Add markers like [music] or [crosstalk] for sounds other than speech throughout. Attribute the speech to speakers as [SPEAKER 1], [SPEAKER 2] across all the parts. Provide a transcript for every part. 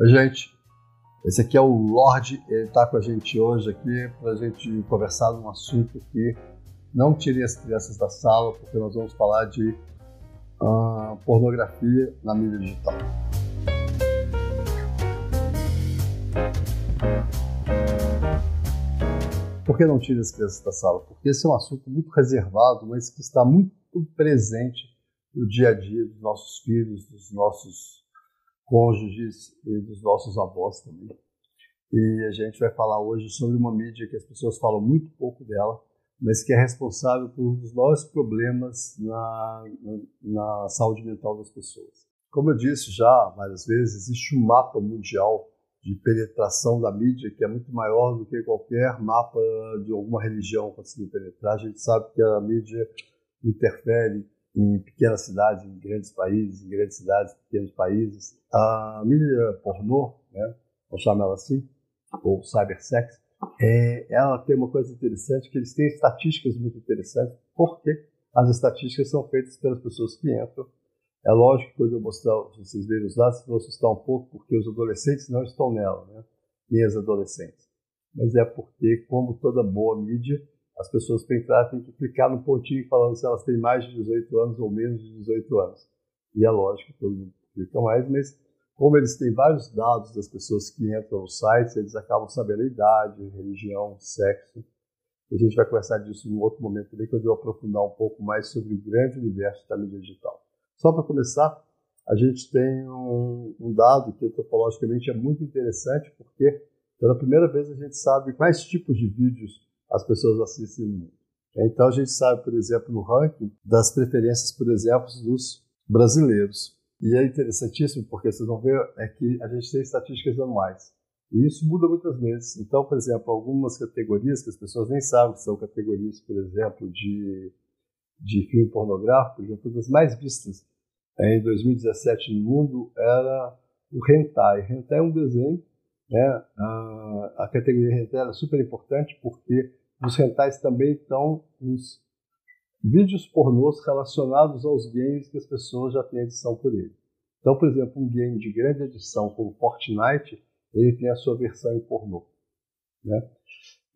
[SPEAKER 1] Oi, gente. Esse aqui é o Lorde, ele está com a gente hoje aqui para a gente conversar num assunto que não tire as crianças da sala, porque nós vamos falar de uh, pornografia na mídia digital. Por que não tire as crianças da sala? Porque esse é um assunto muito reservado, mas que está muito presente no dia a dia dos nossos filhos, dos nossos cônjuges e dos nossos avós também. E a gente vai falar hoje sobre uma mídia que as pessoas falam muito pouco dela, mas que é responsável por um dos maiores problemas na, na, na saúde mental das pessoas. Como eu disse já várias vezes, existe um mapa mundial de penetração da mídia que é muito maior do que qualquer mapa de alguma religião conseguiu penetrar. A gente sabe que a mídia interfere em pequenas cidades, em grandes países, em grandes cidades, pequenos países. A mídia pornô, né, vamos chamar ela assim, ou cybersex, é, ela tem uma coisa interessante, que eles têm estatísticas muito interessantes, porque as estatísticas são feitas pelas pessoas que entram. É lógico que quando eu mostrar, vocês verem os dados, vão assustar um pouco, porque os adolescentes não estão nela, né? nem as adolescentes. Mas é porque, como toda boa mídia, as pessoas para entrar têm que clicar no pontinho falando se elas têm mais de 18 anos ou menos de 18 anos. E é lógico que todo mundo clica mais, mas como eles têm vários dados das pessoas que entram nos sites, eles acabam sabendo a idade, religião, sexo. A gente vai conversar disso em outro momento também, quando eu aprofundar um pouco mais sobre o grande universo da mídia digital. Só para começar, a gente tem um, um dado que antropologicamente é muito interessante, porque pela primeira vez a gente sabe quais tipos de vídeos as pessoas assistem no mundo. Então a gente sabe, por exemplo, no ranking das preferências, por exemplo, dos brasileiros. E é interessantíssimo porque vocês vão ver é que a gente tem estatísticas anuais. E isso muda muitas vezes. Então, por exemplo, algumas categorias que as pessoas nem sabem que são categorias, por exemplo, de, de filme pornográfico, por exemplo, das mais vistas é, em 2017 no mundo era o hentai. Hentai é um desenho, né? a, a categoria hentai é super importante porque os rentais também estão os vídeos pornôs relacionados aos games que as pessoas já têm edição por ele. Então, por exemplo, um game de grande edição como Fortnite, ele tem a sua versão em pornô. Né?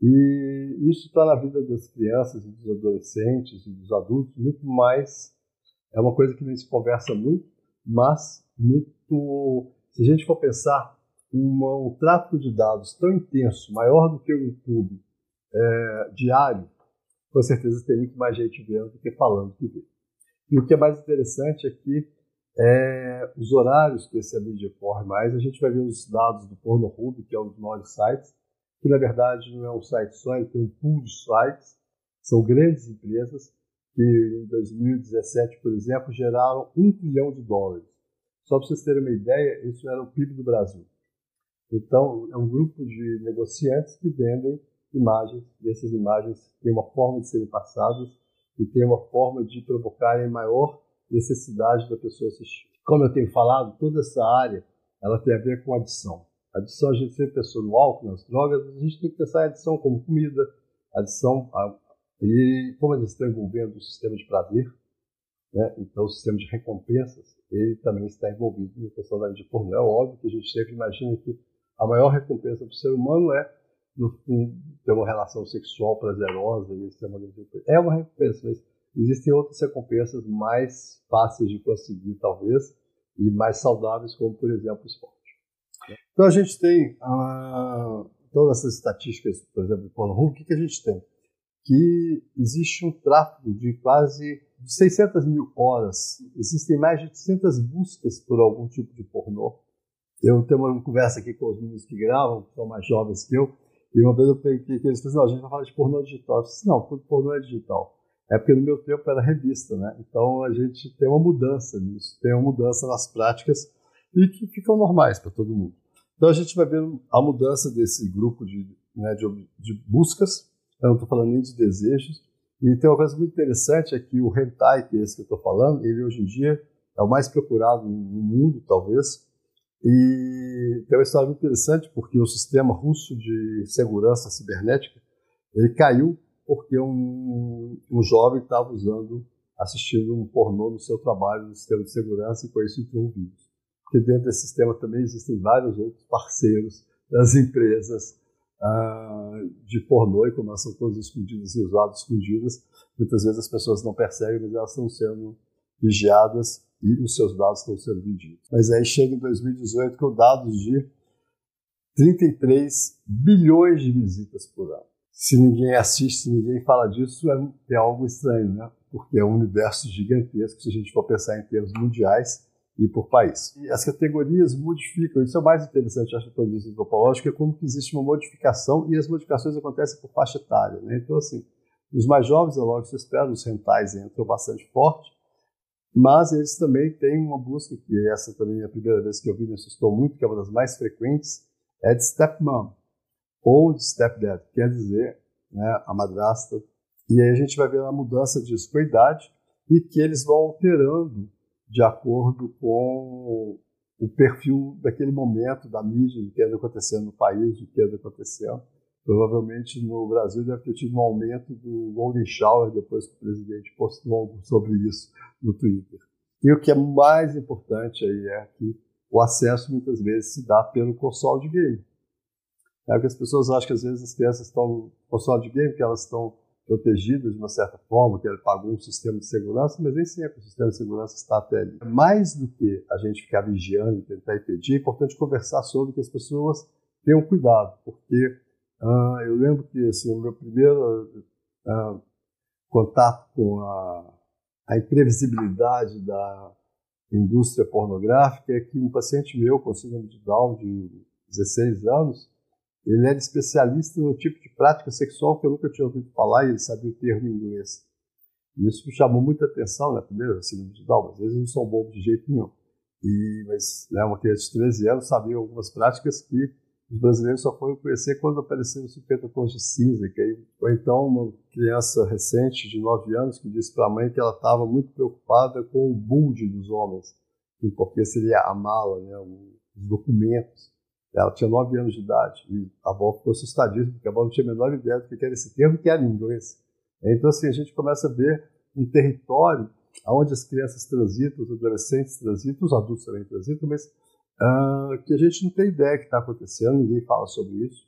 [SPEAKER 1] E isso está na vida das crianças dos adolescentes e dos adultos muito mais. É uma coisa que não se conversa muito, mas muito. Se a gente for pensar, uma, um tráfego de dados tão intenso, maior do que o YouTube, é, diário, com certeza tem muito mais gente vendo do que falando que vê. E o que é mais interessante é que é, os horários que esse mídia corre mais, a gente vai ver os dados do Pornhub, que é um dos maiores sites, que na verdade não é um site só, ele tem um pool de sites, são grandes empresas que em 2017, por exemplo, geraram um trilhão de dólares. Só para vocês terem uma ideia, isso era o PIB do Brasil. Então, é um grupo de negociantes que vendem imagens, e essas imagens têm uma forma de serem passadas e têm uma forma de provocarem maior necessidade da pessoa assistir. Como eu tenho falado, toda essa área ela tem a ver com adição. Adição a gente sempre pensou no álcool, nas drogas, a gente tem que pensar em adição como comida, adição a, e como eles estão envolvendo o sistema de prazer, né? então o sistema de recompensas, ele também está envolvido na questão da mídia. É óbvio que a gente sempre imagina que a maior recompensa para o ser humano é no fim, ter uma relação sexual prazerosa isso é uma recompensa. É uma recompensa, mas existem outras recompensas mais fáceis de conseguir, talvez, e mais saudáveis, como, por exemplo, o esporte. Então, a gente tem ah, todas essas estatísticas, por exemplo, do Pornhub, o que, que a gente tem? Que existe um tráfego de quase 600 mil horas, existem mais de 800 buscas por algum tipo de pornô. Eu tenho uma conversa aqui com os meninos que gravam, que são mais jovens que eu, e uma vez eu peguei que eles falaram, não, a gente vai falar de pornô digital. Eu disse, não, pornô é digital. É porque no meu tempo era revista, né? Então a gente tem uma mudança nisso, tem uma mudança nas práticas e que ficam normais para todo mundo. Então a gente vai ver a mudança desse grupo de, né, de, de buscas, eu não estou falando nem de desejos, e tem uma coisa muito interessante é que o hentai, que é esse que eu estou falando, ele hoje em dia é o mais procurado no mundo, talvez, e tem uma história muito interessante porque o sistema russo de segurança cibernética ele caiu porque um, um jovem estava usando, assistindo um pornô no seu trabalho no sistema de segurança e com isso entrou um vírus. porque dentro desse sistema também existem vários outros parceiros das empresas uh, de pornô e como elas são todas escondidas e usadas escondidas, muitas vezes as pessoas não percebem, mas elas estão sendo vigiadas e os seus dados estão sendo vendidos. Mas aí chega em 2018 com dados de 33 bilhões de visitas por ano. Se ninguém assiste, se ninguém fala disso, é, é algo estranho, né? Porque é um universo gigantesco se a gente for pensar em termos mundiais e por país. E as categorias modificam, isso é o mais interessante, acho, do isso antropológico, é como que existe uma modificação e as modificações acontecem por faixa etária. Né? Então, assim, os mais jovens, é logo se espera, os rentais entram bastante forte, mas eles também têm uma busca, que essa também é a primeira vez que eu vi, me assustou muito, que é uma das mais frequentes, é de stepmom, ou de stepdad, quer dizer, né, a madrasta. E aí a gente vai ver a mudança disso com a idade e que eles vão alterando de acordo com o perfil daquele momento da mídia, do que anda acontecendo no país, do que anda acontecendo. Provavelmente no Brasil deve ter tido um aumento do Golden Shower depois que o presidente postou sobre isso no Twitter. E o que é mais importante aí é que o acesso muitas vezes se dá pelo console de game. É que as pessoas acham que às vezes as crianças estão no console de game, que elas estão protegidas de uma certa forma, que ele pagou um sistema de segurança, mas nem sempre o sistema de segurança está até ali. Mais do que a gente ficar vigiando e tentar impedir, é importante conversar sobre que as pessoas tenham cuidado, porque uh, eu lembro que assim, o meu primeiro uh, contato com a, a imprevisibilidade da indústria pornográfica é que um paciente meu com síndrome de Down de 16 anos, ele era especialista no tipo de prática sexual que eu nunca tinha ouvido falar e ele sabia o termo em inglês. E isso me chamou muita atenção, né? Primeiro, Down, às vezes não são bobos de jeito nenhum. E, mas né, uma criança de 13 anos sabia algumas práticas que os brasileiros só foram conhecer quando apareceram 50 tons de cinza. Que aí, ou então uma criança recente de 9 anos que disse para a mãe que ela estava muito preocupada com o bulde dos homens, porque seria a mala, né, os documentos. Ela tinha 9 anos de idade e a avó ficou assustadíssima, porque a avó não tinha a menor ideia do que era esse termo, que era em inglês. Então, assim, a gente começa a ver um território onde as crianças transitam, os adolescentes transitam, os adultos também transitam, mas uh, que a gente não tem ideia que está acontecendo, ninguém fala sobre isso.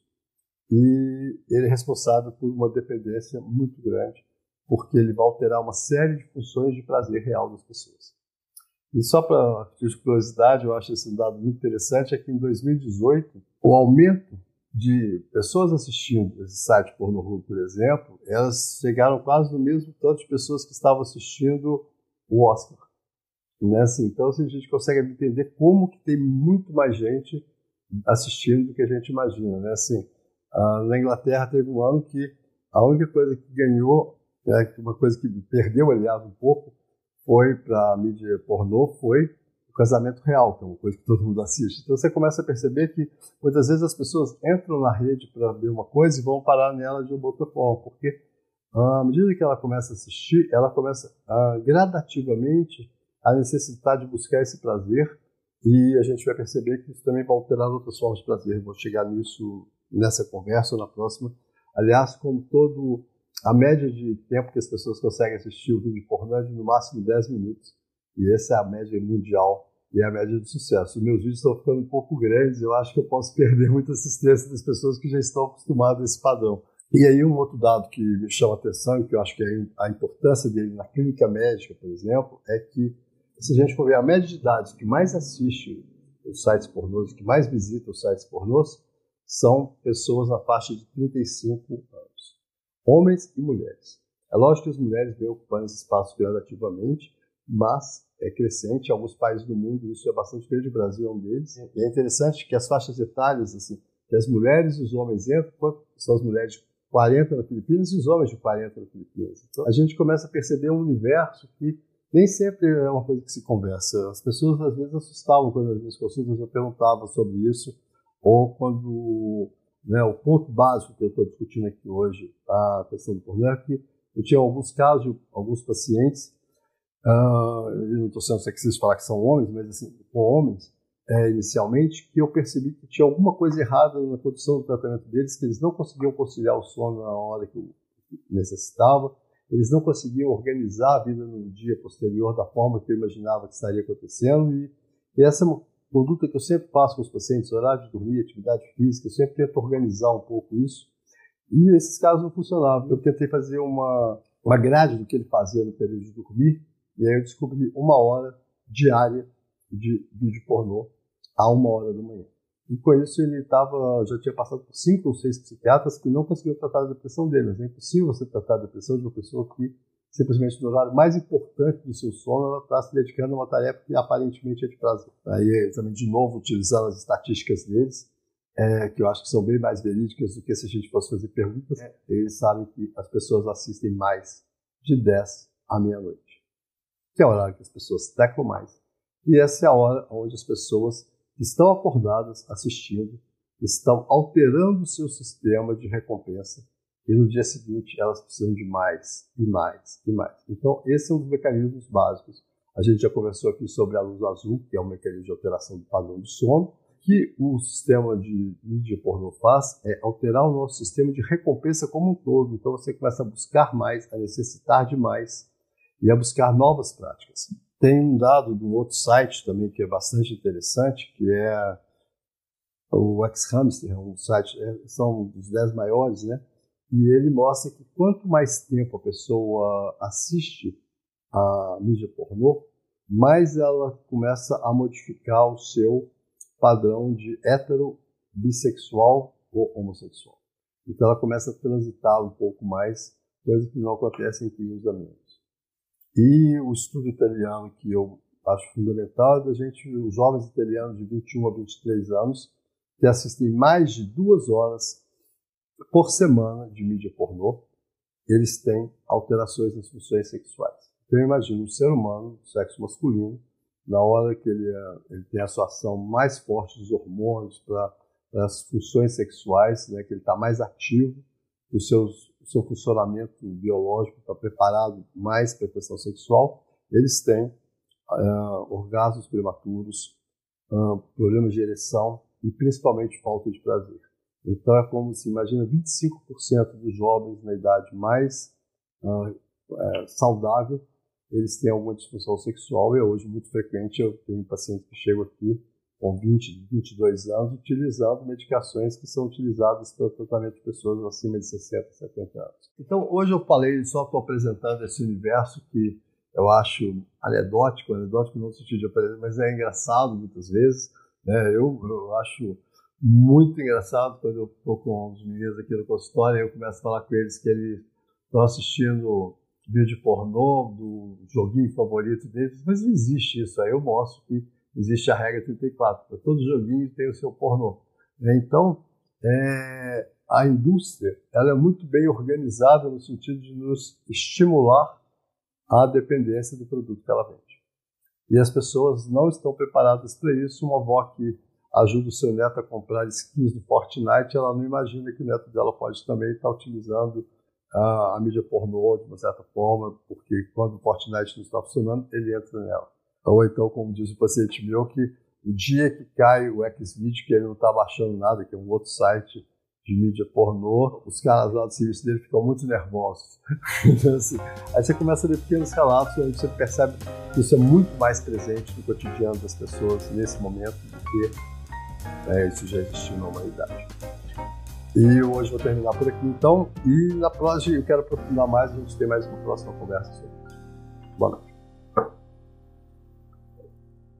[SPEAKER 1] E ele é responsável por uma dependência muito grande, porque ele vai alterar uma série de funções de prazer real das pessoas. E só para de curiosidade, eu acho esse dado muito interessante, é que em 2018, o aumento de pessoas assistindo esse site Pornhub, por exemplo, elas chegaram quase no mesmo tanto de pessoas que estavam assistindo o Oscar. Né? Assim, então assim, a gente consegue entender como que tem muito mais gente assistindo do que a gente imagina. Né? Assim, na Inglaterra teve um ano que a única coisa que ganhou, né, uma coisa que perdeu, aliás, um pouco, foi para a mídia pornô, foi o casamento real, que é uma coisa que todo mundo assiste. Então você começa a perceber que muitas vezes as pessoas entram na rede para ver uma coisa e vão parar nela de uma outra forma, porque à medida que ela começa a assistir, ela começa a, gradativamente a necessitar de buscar esse prazer e a gente vai perceber que isso também vai alterar outras formas de prazer. Vou chegar nisso nessa conversa ou na próxima. Aliás, como todo a média de tempo que as pessoas conseguem assistir o vídeo pornô é de no máximo 10 minutos. E essa é a média mundial e é a média de sucesso. Os meus vídeos estão ficando um pouco grandes, eu acho que eu posso perder muita assistência das pessoas que já estão acostumadas a esse padrão. E aí um outro dado que me chama atenção que eu acho que é a importância dele na clínica médica, por exemplo, é que se a gente for ver a média de idades que mais assiste os sites pornôs, que mais visita os sites pornôs, são pessoas na faixa de 35 anos, homens e mulheres. É lógico que as mulheres vêm ocupando esse espaço gradativamente, mas é crescente. Em alguns países do mundo isso é bastante grande, o Brasil é um deles. E é interessante que as faixas etárias, assim, que as mulheres e os homens entram, são as mulheres de 40 na Filipinas e os homens de 40 na Filipinas. Então a gente começa a perceber um universo que nem sempre é uma coisa que se conversa. As pessoas às vezes assustavam quando as minhas consultas eu perguntava sobre isso ou quando né, o ponto básico que eu estou discutindo aqui hoje, a questão do pornô, é que eu tinha alguns casos, alguns pacientes, uh, eu não estou sendo sexista falar que são homens, mas assim, com homens, é, inicialmente, que eu percebi que tinha alguma coisa errada na condição do tratamento deles, que eles não conseguiam conciliar o sono na hora que necessitava, eles não conseguiam organizar a vida no dia posterior da forma que eu imaginava que estaria acontecendo, e, e essa conduta que eu sempre faço com os pacientes, horário de dormir, atividade física, eu sempre tento organizar um pouco isso. E esses casos não funcionavam. Eu tentei fazer uma, uma grade do que ele fazia no período de dormir, e aí eu descobri uma hora diária de vídeo pornô a uma hora da manhã. E com isso ele tava, já tinha passado por cinco ou seis psiquiatras que não conseguiam tratar a depressão dele. Mas é impossível você tratar a depressão de uma pessoa que simplesmente no horário mais importante do seu sono ela está se dedicando a uma tarefa que aparentemente é de prazer. Aí também de novo utilizando as estatísticas deles, é, que eu acho que são bem mais verídicas do que se a gente fosse fazer perguntas. É. Eles sabem que as pessoas assistem mais de 10 à meia-noite, que é o horário que as pessoas teclam mais. E essa é a hora onde as pessoas estão acordadas assistindo, estão alterando o seu sistema de recompensa e no dia seguinte elas precisam de mais e mais e mais. Então, esse é um dos mecanismos básicos. A gente já conversou aqui sobre a luz azul, que é um mecanismo de alteração do padrão de sono. que o sistema de mídia pornô faz é alterar o nosso sistema de recompensa como um todo. Então, você começa a buscar mais, a necessitar de mais e a buscar novas práticas. Tem um dado de um outro site também que é bastante interessante, que é o X-Hamster, é um site, é, são os 10 maiores, né? E ele mostra que quanto mais tempo a pessoa assiste a mídia pornô, mais ela começa a modificar o seu padrão de hétero, bissexual ou homossexual. Então ela começa a transitar um pouco mais, coisa que não acontece em crimes amigos. E o estudo italiano que eu acho fundamental é da gente, os jovens italianos de 21 a 23 anos, que assistem mais de duas horas por semana de mídia pornô, eles têm alterações nas funções sexuais. Então eu imagino um ser humano, sexo masculino, na hora que ele, é, ele tem a sua ação mais forte dos hormônios para as funções sexuais, né, que ele está mais ativo, o seu funcionamento biológico está preparado mais para a questão sexual, eles têm uh, orgasmos prematuros, uh, problemas de ereção e principalmente falta de prazer. Então é como se imagina 25% dos jovens na idade mais uh, saudável, eles têm alguma disfunção sexual e é hoje muito frequente eu tenho pacientes que chegam aqui com 20, 22 anos, utilizando medicações que são utilizadas para o tratamento de pessoas acima de 60, 70 anos. Então, hoje eu falei, só estou apresentando esse universo que eu acho anedótico, anedótico no sentido de aprender, mas é engraçado muitas vezes. Né? Eu, eu acho muito engraçado quando eu estou com os meninos aqui no consultório e eu começo a falar com eles que eles estão assistindo vídeo pornô do joguinho favorito deles, mas não existe isso. Aí eu mostro que existe a regra 34, para todo joguinho tem o seu pornô. Né? Então, é, a indústria ela é muito bem organizada no sentido de nos estimular à dependência do produto que ela vende. E as pessoas não estão preparadas para isso. Uma avó que ajuda o seu neto a comprar skins do Fortnite, ela não imagina que o neto dela pode também estar utilizando a, a mídia pornô de uma certa forma, porque quando o Fortnite não está funcionando, ele entra nela. Ou então, como diz o paciente meu, que o dia que cai o Xvideo, que ele não está baixando nada, que é um outro site de mídia pornô, os caras lá do serviço dele ficam muito nervosos. [laughs] então, assim, aí você começa a ver pequenos relatos, onde você percebe que isso é muito mais presente no cotidiano das pessoas nesse momento do que né, isso já existiu na humanidade. E hoje vou terminar por aqui então, e na próxima eu quero aprofundar mais, a gente tem mais uma próxima conversa sobre isso. Boa noite.